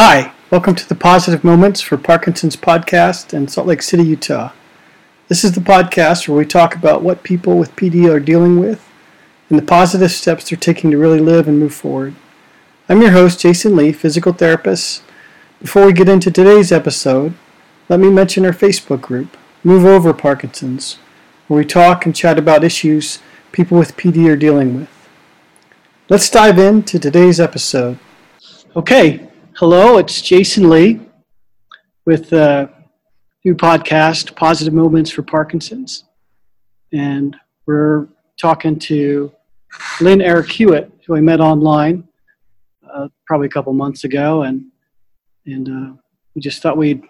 Hi, welcome to the Positive Moments for Parkinson's podcast in Salt Lake City, Utah. This is the podcast where we talk about what people with PD are dealing with and the positive steps they're taking to really live and move forward. I'm your host, Jason Lee, physical therapist. Before we get into today's episode, let me mention our Facebook group, Move Over Parkinson's, where we talk and chat about issues people with PD are dealing with. Let's dive into today's episode. Okay, Hello, it's Jason Lee with a new podcast, Positive Moments for Parkinson's. And we're talking to Lynn Eric Hewitt, who I met online uh, probably a couple months ago. And, and uh, we just thought we'd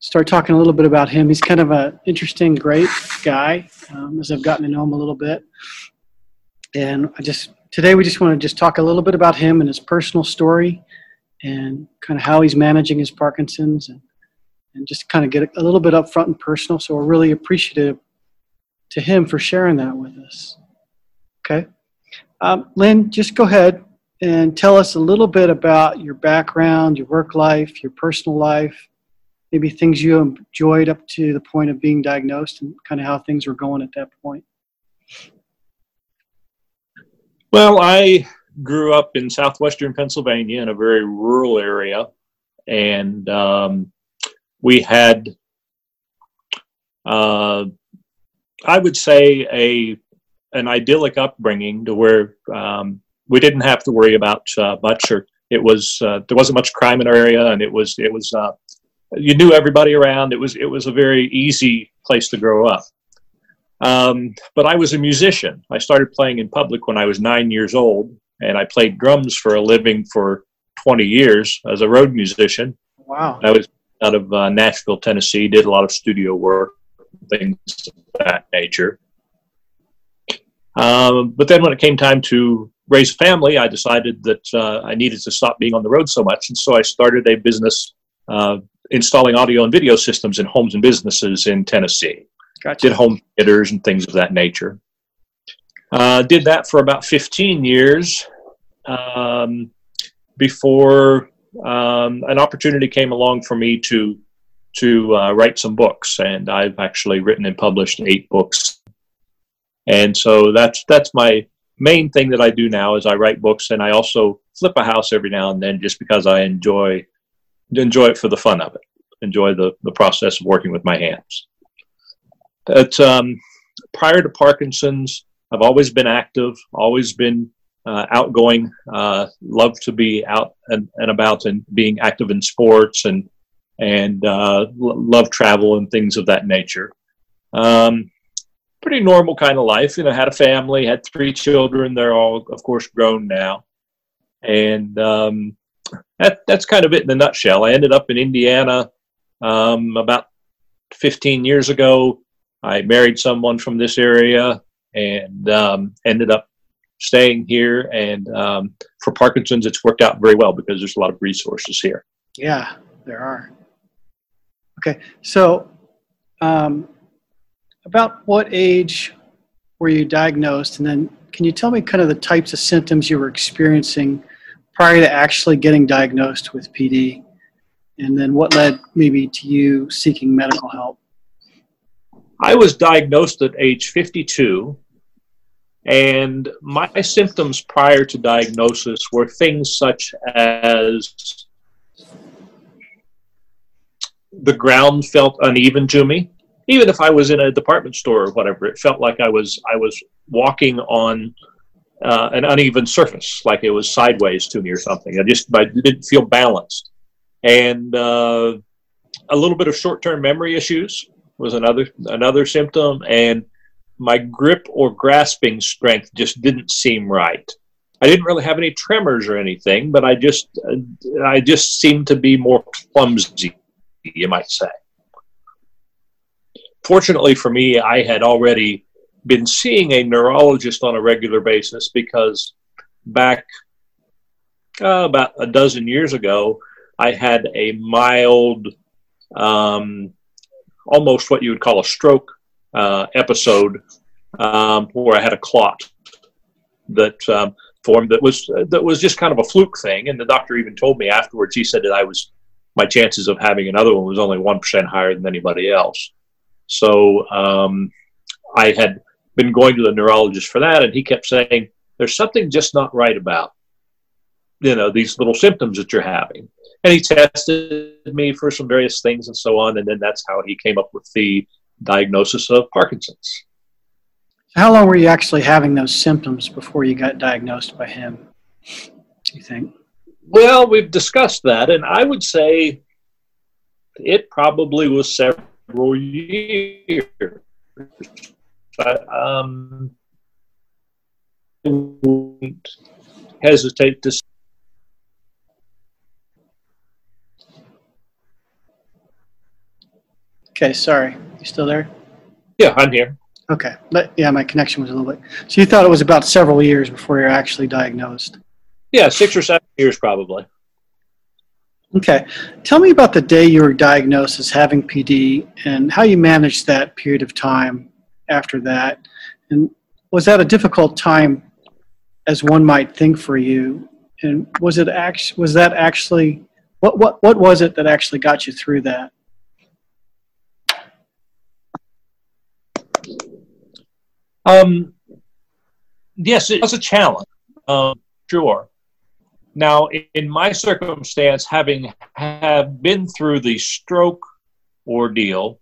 start talking a little bit about him. He's kind of an interesting, great guy um, as I've gotten to know him a little bit. And I just, today we just want to just talk a little bit about him and his personal story and kind of how he's managing his Parkinson's and, and just kind of get a little bit upfront and personal. So we're really appreciative to him for sharing that with us. Okay. Um, Lynn, just go ahead and tell us a little bit about your background, your work life, your personal life, maybe things you enjoyed up to the point of being diagnosed and kind of how things were going at that point. Well, I grew up in southwestern Pennsylvania in a very rural area, and um, we had, uh, I would say, a an idyllic upbringing to where um, we didn't have to worry about uh, much, or it was uh, there wasn't much crime in our area, and it was it was uh, you knew everybody around. It was it was a very easy place to grow up. Um, but I was a musician. I started playing in public when I was nine years old, and I played drums for a living for 20 years as a road musician. Wow. I was out of uh, Nashville, Tennessee, did a lot of studio work, things of that nature. Um, but then when it came time to raise a family, I decided that uh, I needed to stop being on the road so much. And so I started a business uh, installing audio and video systems in homes and businesses in Tennessee. Gotcha. Did home theaters and things of that nature. Uh, did that for about 15 years um, before um, an opportunity came along for me to to uh, write some books, and I've actually written and published eight books. And so that's that's my main thing that I do now is I write books, and I also flip a house every now and then just because I enjoy enjoy it for the fun of it, enjoy the the process of working with my hands. But um, prior to Parkinson's, I've always been active, always been uh, outgoing, uh, love to be out and, and, about and being active in sports and and uh, love travel and things of that nature. Um, pretty normal kind of life. You know, had a family, had three children. They're all, of course, grown now, and um, that, that's kind of it in a nutshell. I ended up in Indiana um, about 15 years ago. I married someone from this area and um, ended up staying here. And um, for Parkinson's, it's worked out very well because there's a lot of resources here. Yeah, there are. Okay, so um, about what age were you diagnosed? And then can you tell me kind of the types of symptoms you were experiencing prior to actually getting diagnosed with PD? And then what led maybe to you seeking medical help? I was diagnosed at age 52 and my symptoms prior to diagnosis were things such as the ground felt uneven to me. Even if I was in a department store or whatever, it felt like I was I was walking on uh, an uneven surface, like it was sideways to me or something. I just I didn't feel balanced, and uh, a little bit of short-term memory issues was another another symptom, and my grip or grasping strength just didn't seem right. I didn't really have any tremors or anything, but I just uh, I just seemed to be more clumsy, you might say. Fortunately for me, I had already been seeing a neurologist on a regular basis because back uh, about a dozen years ago, I had a mild, um, almost what you would call a stroke uh, episode um, where I had a clot that um, form that was that was just kind of a fluke thing. And the doctor even told me afterwards. He said that I was my chances of having another one was only one percent higher than anybody else. So um, I had been going to the neurologist for that, and he kept saying, "There's something just not right about you know these little symptoms that you're having." And he tested me for some various things and so on, and then that's how he came up with the diagnosis of Parkinson's. How long were you actually having those symptoms before you got diagnosed by him? Do you think? Well, we've discussed that, and I would say it probably was several years. But, um, I wouldn't hesitate to. Okay, sorry. You still there? Yeah, I'm here. Okay. But yeah, my connection was a little bit. So you thought it was about several years before you're actually diagnosed? Yeah, six or seven years probably. Okay. Tell me about the day you were diagnosed as having PD and how you managed that period of time after that. And was that a difficult time as one might think for you? And was it actually was that actually what what what was it that actually got you through that? Um, yes, it was a challenge. Um, sure. Now, in my circumstance, having have been through the stroke ordeal,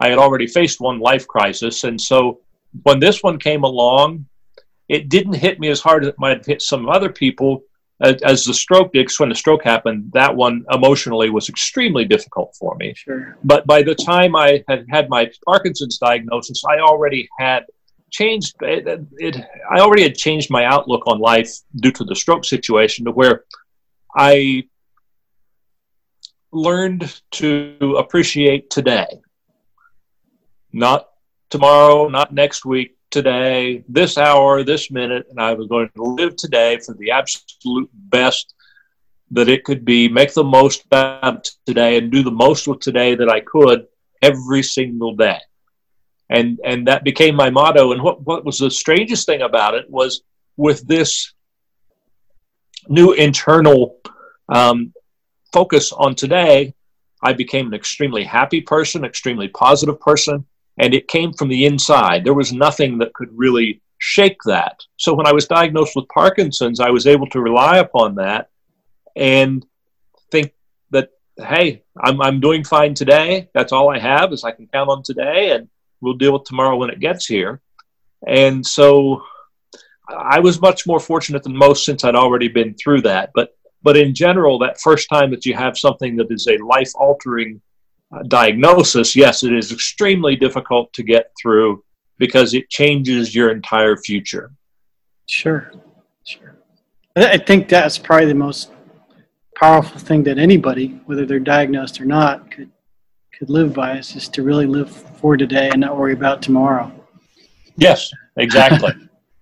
I had already faced one life crisis, and so when this one came along, it didn't hit me as hard as it might have hit some other people. As, as the stroke did, when the stroke happened, that one emotionally was extremely difficult for me. Sure. But by the time I had had my Parkinson's diagnosis, I already had changed it, it, i already had changed my outlook on life due to the stroke situation to where i learned to appreciate today. Not tomorrow not next week today this hour this minute and i was going to live today for the absolute best that it could be make the most out of today and do the most with today that i could every single day and and that became my motto. And what what was the strangest thing about it was with this new internal um, focus on today, I became an extremely happy person, extremely positive person, and it came from the inside. There was nothing that could really shake that. So when I was diagnosed with Parkinson's, I was able to rely upon that and think that hey, I'm I'm doing fine today. That's all I have is I can count on today and we'll deal with tomorrow when it gets here. And so I was much more fortunate than most since I'd already been through that. But but in general, that first time that you have something that is a life altering uh, diagnosis, yes, it is extremely difficult to get through because it changes your entire future. Sure, sure. I think that's probably the most powerful thing that anybody, whether they're diagnosed or not, could could live by is just to really live for today and not worry about tomorrow. Yes, exactly.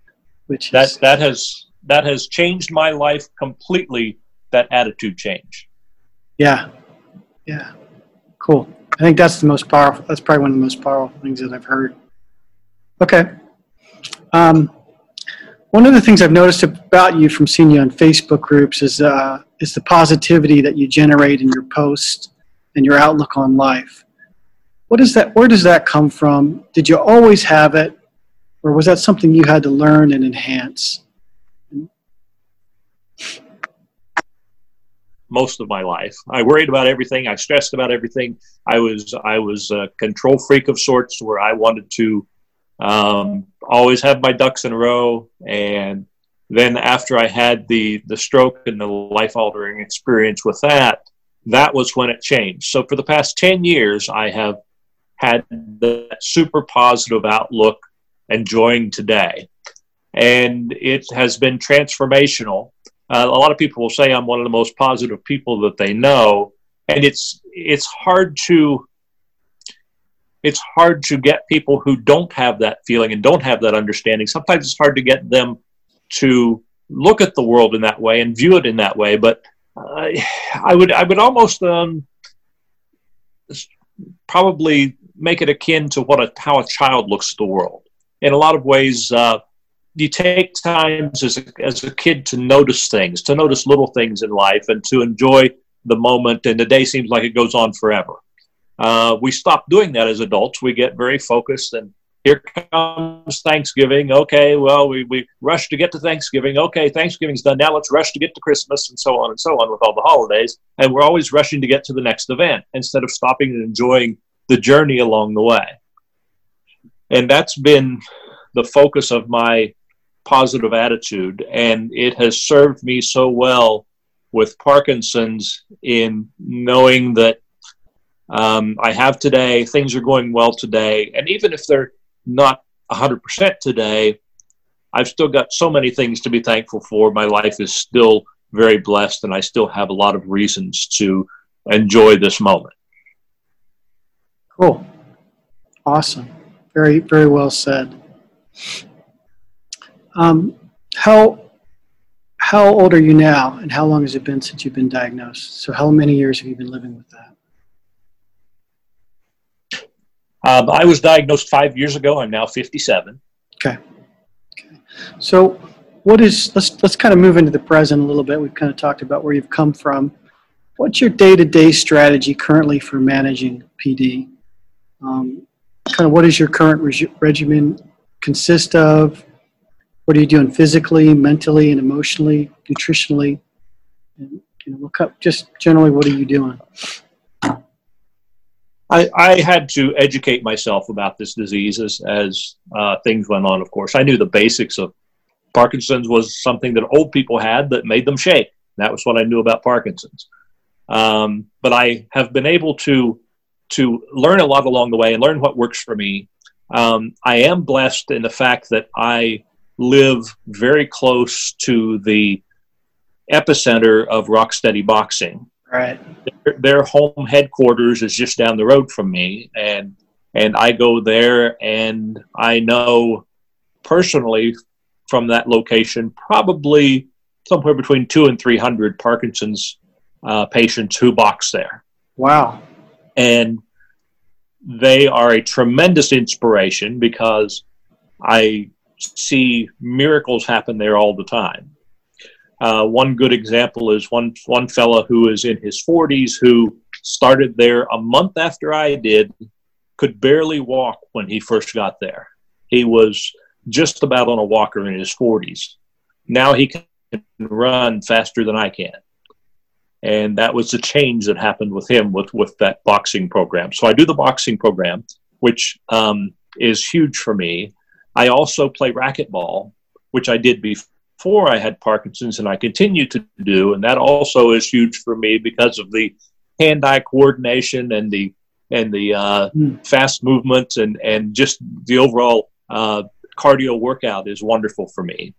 Which that is, that has that has changed my life completely. That attitude change. Yeah, yeah, cool. I think that's the most powerful. That's probably one of the most powerful things that I've heard. Okay. Um, one of the things I've noticed about you from seeing you on Facebook groups is uh, is the positivity that you generate in your posts and your outlook on life. What is that? Where does that come from? Did you always have it, or was that something you had to learn and enhance? Most of my life, I worried about everything. I stressed about everything. I was I was a control freak of sorts, where I wanted to um, always have my ducks in a row. And then after I had the the stroke and the life altering experience with that, that was when it changed. So for the past 10 years, I have had the super positive outlook, enjoying today. And it has been transformational. Uh, a lot of people will say I'm one of the most positive people that they know, and it's it's hard to it's hard to get people who don't have that feeling and don't have that understanding. Sometimes it's hard to get them to look at the world in that way and view it in that way. But I would I would almost um, probably make it akin to what a, how a child looks at the world. In a lot of ways, uh, you take times as a, as a kid to notice things, to notice little things in life, and to enjoy the moment. And the day seems like it goes on forever. Uh, we stop doing that as adults. We get very focused, and here comes Thanksgiving. Okay, well, we, we rush to get to Thanksgiving. Okay, Thanksgiving's done. Now let's rush to get to Christmas, and so on and so on with all the holidays. And we're always rushing to get to the next event instead of stopping and enjoying the journey along the way. And that's been the focus of my positive attitude, and it has served me so well with Parkinson's in knowing that um, I have today, things are going well today, and even if they're not 100% today, I've still got so many things to be thankful for. My life is still very blessed, and I still have a lot of reasons to enjoy this moment. Cool. Awesome. Very, very well said. Um, how how old are you now, and how long has it been since you've been diagnosed? So, how many years have you been living with that? Um, I was diagnosed five years ago. I'm now 57. Okay. okay. So, what is let's let's kind of move into the present a little bit. We've kind of talked about where you've come from. What's your day-to-day strategy currently for managing PD? Um, kind of what does your current reg- regimen consist of? what are you doing physically, mentally, and emotionally, nutritionally? And, you know, look up just generally what are you doing? I, I had to educate myself about this disease as, as uh, things went on, of course. I knew the basics of Parkinson's was something that old people had that made them shake. That was what I knew about Parkinson's. Um, but I have been able to to learn a lot along the way and learn what works for me. Um, I am blessed in the fact that I live very close to the epicenter of Rocksteady Boxing. Right. Their, their, home headquarters is just down the road from me, and and I go there, and I know personally from that location probably somewhere between two and three hundred Parkinson's uh, patients who box there. Wow. And they are a tremendous inspiration because I see miracles happen there all the time. Uh, one good example is one one fella who is in his 40s who started there a month after I did, could barely walk when he first got there. He was just about on a walker in his 40s. Now he can run faster than I can. And that was the change that happened with him with, with that boxing program. So I do the boxing program, which um, is huge for me. I also play racquetball, which I did before I had Parkinson's, and I continue to do. And that also is huge for me because of the hand-eye coordination and the and the uh, mm. fast movements and and just the overall uh, cardio workout is wonderful for me.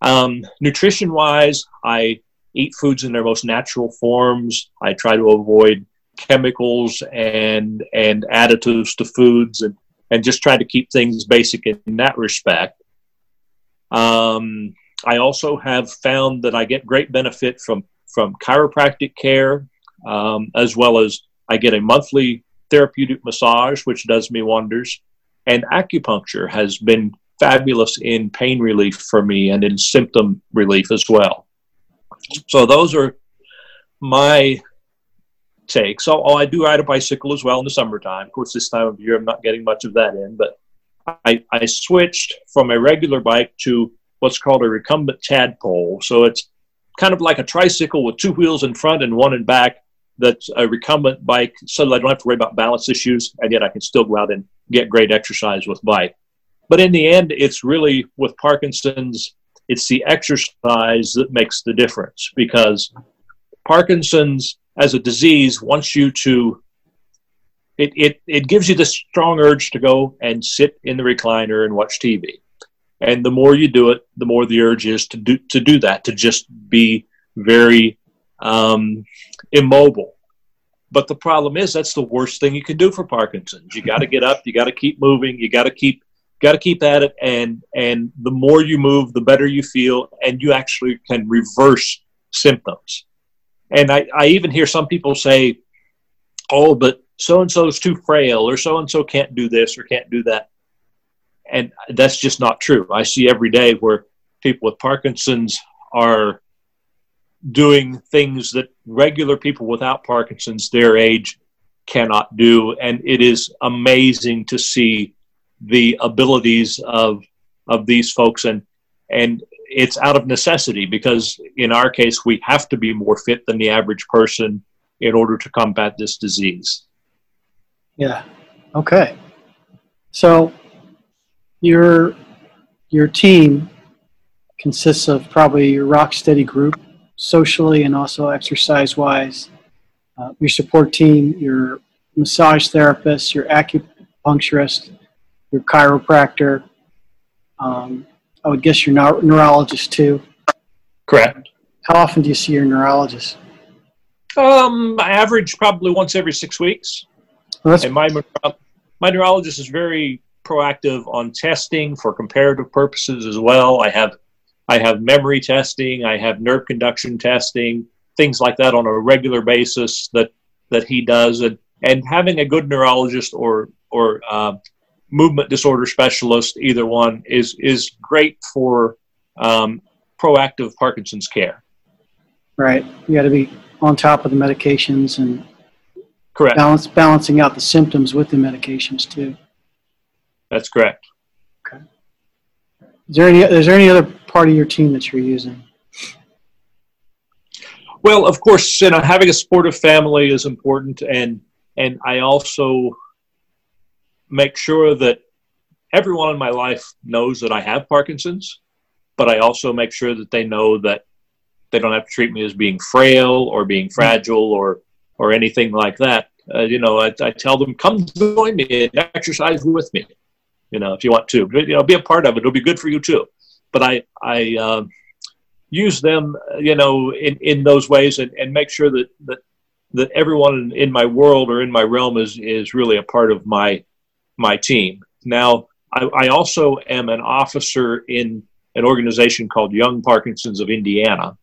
Um, nutrition wise, I eat foods in their most natural forms. I try to avoid chemicals and and additives to foods and and just try to keep things basic in that respect. Um, I also have found that I get great benefit from from chiropractic care, um, as well as I get a monthly therapeutic massage, which does me wonders. And acupuncture has been fabulous in pain relief for me and in symptom relief as well. So those are my takes. So, oh, I do ride a bicycle as well in the summertime. Of course, this time of year I'm not getting much of that in, but I, I switched from a regular bike to what's called a recumbent tadpole. So it's kind of like a tricycle with two wheels in front and one in back. That's a recumbent bike, so I don't have to worry about balance issues, and yet I can still go out and get great exercise with bike. But in the end, it's really with Parkinson's, it's the exercise that makes the difference because Parkinson's as a disease wants you to it, it, it gives you this strong urge to go and sit in the recliner and watch TV. And the more you do it, the more the urge is to do to do that, to just be very um, immobile. But the problem is that's the worst thing you can do for Parkinson's. You got to get up, you got to keep moving, you got to keep got to keep at it, and and the more you move, the better you feel, and you actually can reverse symptoms. And I, I even hear some people say, oh, but so and so is too frail, or so and so can't do this or can't do that. And that's just not true. I see every day where people with Parkinson's are doing things that regular people without Parkinson's, their age, cannot do. And it is amazing to see the abilities of of these folks and and it's out of necessity because in our case we have to be more fit than the average person in order to combat this disease. Yeah. Okay. So your your team consists of probably your rock steady group socially and also exercise wise uh, your support team your massage therapist your acupuncturist your chiropractor um, i would guess your neuro- neurologist too. Correct. How often do you see your neurologist? Um I average probably once every six weeks. Well, and my my neurologist is very proactive on testing for comparative purposes as well. I have I have memory testing, I have nerve conduction testing, things like that on a regular basis that that he does, and and having a good neurologist or or uh, movement disorder specialist, either one is is great for um, proactive Parkinson's care. Right, you got to be on top of the medications and correct balance balancing out the symptoms with the medications too. That's correct. Okay. Is there any is there any other part of your team that you're using? Well, of course, you know, having a supportive family is important, and and I also make sure that everyone in my life knows that I have Parkinson's, but I also make sure that they know that they don't have to treat me as being frail or being fragile or or anything like that. Uh, you know, I, I tell them, come join me and exercise with me you know, if you want to, you know, be a part of it. It'll be good for you too. But I, I uh, use them, you know, in, in those ways and, and make sure that, that, that everyone in my world or in my realm is, is really a part of my, my team. Now, I, I also am an officer in an organization called Young Parkinson's of Indiana.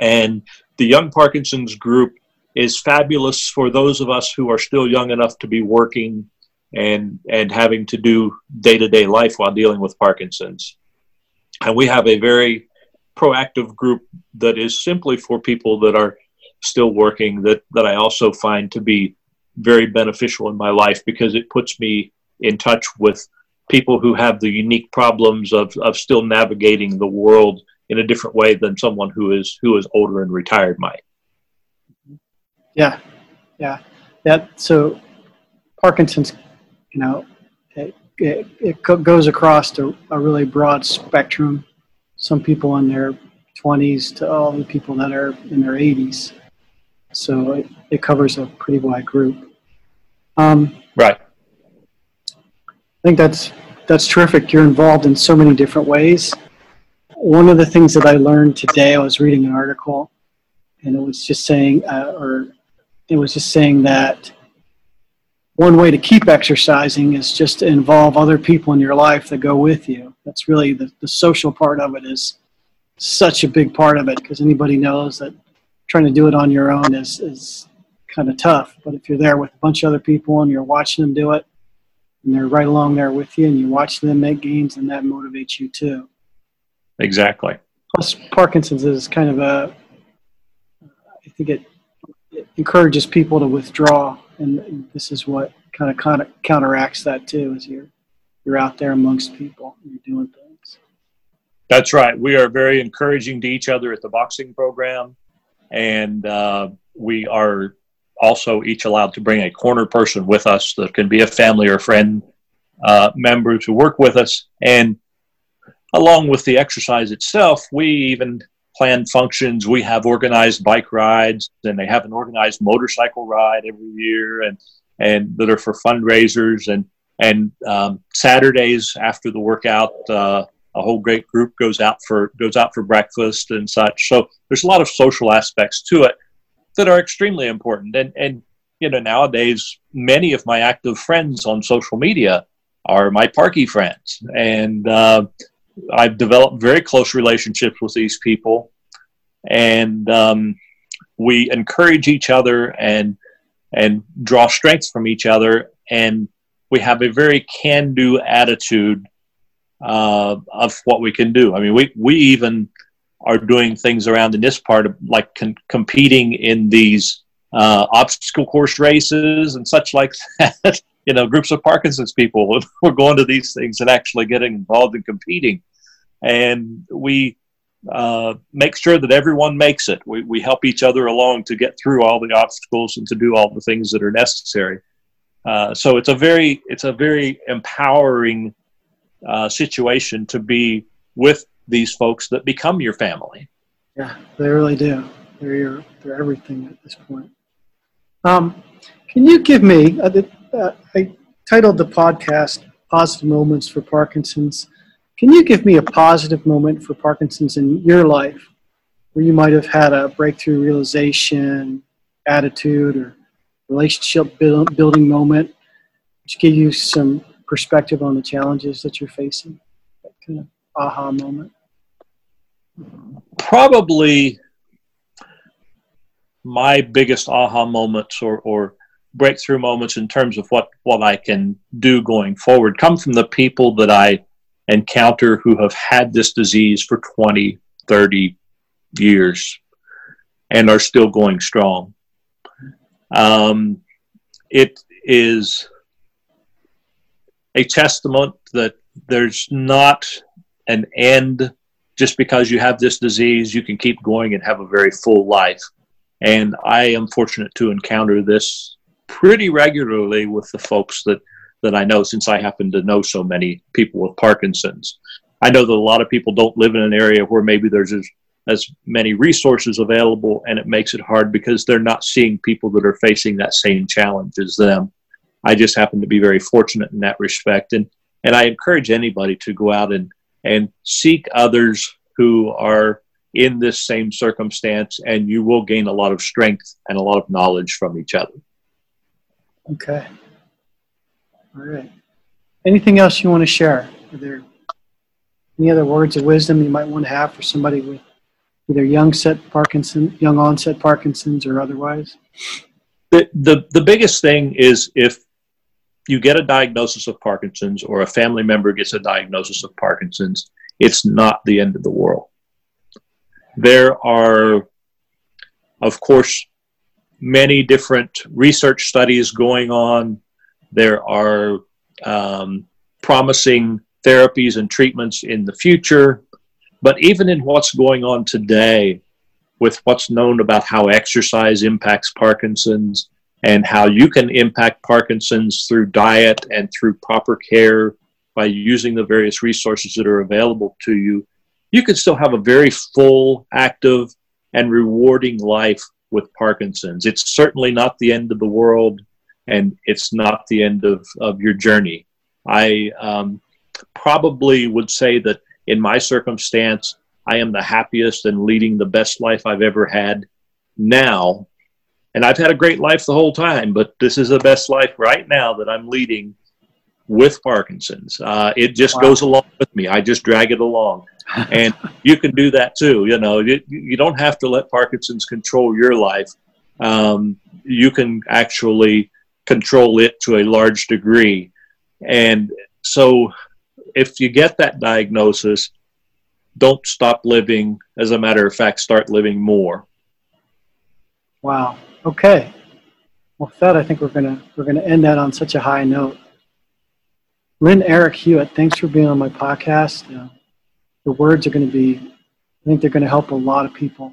And the Young Parkinson's group is fabulous for those of us who are still young enough to be working and and having to do day to day life while dealing with Parkinson's. And we have a very proactive group that is simply for people that are still working that that I also find to be very beneficial in my life because it puts me in touch with people who have the unique problems of, of still navigating the world in a different way than someone who is who is older and retired might. Yeah, yeah, that so Parkinson's you know, it, it, it goes across to a really broad spectrum. Some people in their 20s to all the people that are in their 80s. So it, it covers a pretty wide group. Um, right. I think that's that's terrific. You're involved in so many different ways. One of the things that I learned today, I was reading an article, and it was just saying, uh, or it was just saying that one way to keep exercising is just to involve other people in your life that go with you. That's really the, the social part of it is such a big part of it because anybody knows that trying to do it on your own is, is kind of tough. But if you're there with a bunch of other people and you're watching them do it, and they're right along there with you, and you watch them make gains, and that motivates you too. Exactly. Plus, Parkinson's is kind of a, I think it, it encourages people to withdraw and this is what kind of, kind of counteracts that too is you're you're out there amongst people and you're doing things. That's right. We are very encouraging to each other at the boxing program. And uh, we are also each allowed to bring a corner person with us that can be a family or friend uh, member to work with us. And along with the exercise itself we even planned functions. We have organized bike rides, and they have an organized motorcycle ride every year, and and that are for fundraisers. And and um, Saturdays after the workout, uh, a whole great group goes out for goes out for breakfast and such. So there's a lot of social aspects to it that are extremely important. And and you know nowadays many of my active friends on social media are my parky friends, and uh, I've developed very close relationships with these people, and um, we encourage each other and and draw strength from each other. And we have a very can-do attitude uh, of what we can do. I mean, we we even are doing things around in this part of like con- competing in these uh, obstacle course races and such like that. you know, groups of Parkinson's people we're going to these things and actually getting involved in competing, and we uh, make sure that everyone makes it. We, we help each other along to get through all the obstacles and to do all the things that are necessary. Uh, so it's a very it's a very empowering uh, situation to be with these folks that become your family. Yeah, they really do. They're your, they're everything at this point. Um, can you give me? Uh, uh, I titled the podcast "Positive Moments for Parkinson's." Can you give me a positive moment for Parkinson's in your life, where you might have had a breakthrough realization, attitude, or relationship building moment, which give you some perspective on the challenges that you're facing? That kind of aha moment. Probably my biggest aha moments or, or breakthrough moments in terms of what, what I can do going forward come from the people that I encounter who have had this disease for 20, 30 years and are still going strong. Um, it is a testament that there's not an end just because you have this disease. You can keep going and have a very full life. And I am fortunate to encounter this pretty regularly with the folks that, that I know since I happen to know so many people with Parkinson's. I know that a lot of people don't live in an area where maybe there's as, as many resources available, and it makes it hard because they're not seeing people that are facing that same challenge as them. I just happen to be very fortunate in that respect. And, and I encourage anybody to go out and, and seek others who are in this same circumstance, and you will gain a lot of strength and a lot of knowledge from each other. Okay. All right. Anything else you want to share? Are there any other words of wisdom you might want to have for somebody with either young set Parkinson, young onset Parkinson's, or otherwise? The, the the biggest thing is if you get a diagnosis of Parkinson's or a family member gets a diagnosis of Parkinson's, it's not the end of the world. There are, of course, many different research studies going on. There are um, promising therapies and treatments in the future. But even in what's going on today, with what's known about how exercise impacts Parkinson's, and how you can impact Parkinson's through diet and through proper care by using the various resources that are available to you, you can still have a very full, active, and rewarding life with Parkinson's. It's certainly not the end of the world, and it's not the end of, of your journey. I um, probably would say that in my circumstance, I am the happiest and leading the best life I've ever had now and I've had a great life the whole time, but this is the best life right now that I'm leading with Parkinson's. Uh, it just wow. goes along with me. I just drag it along. and you can do that too. You know, you, you don't have to let Parkinson's control your life. Um, you can actually control it to a large degree. And so if you get that diagnosis, don't stop living. As a matter of fact, start living more. Wow. Okay. Well, with that, I think we're gonna we're gonna end that on such a high note. Lynn Eric Hewitt, thanks for being on my podcast. Uh, the words are going to be, I think they're going to help a lot of people.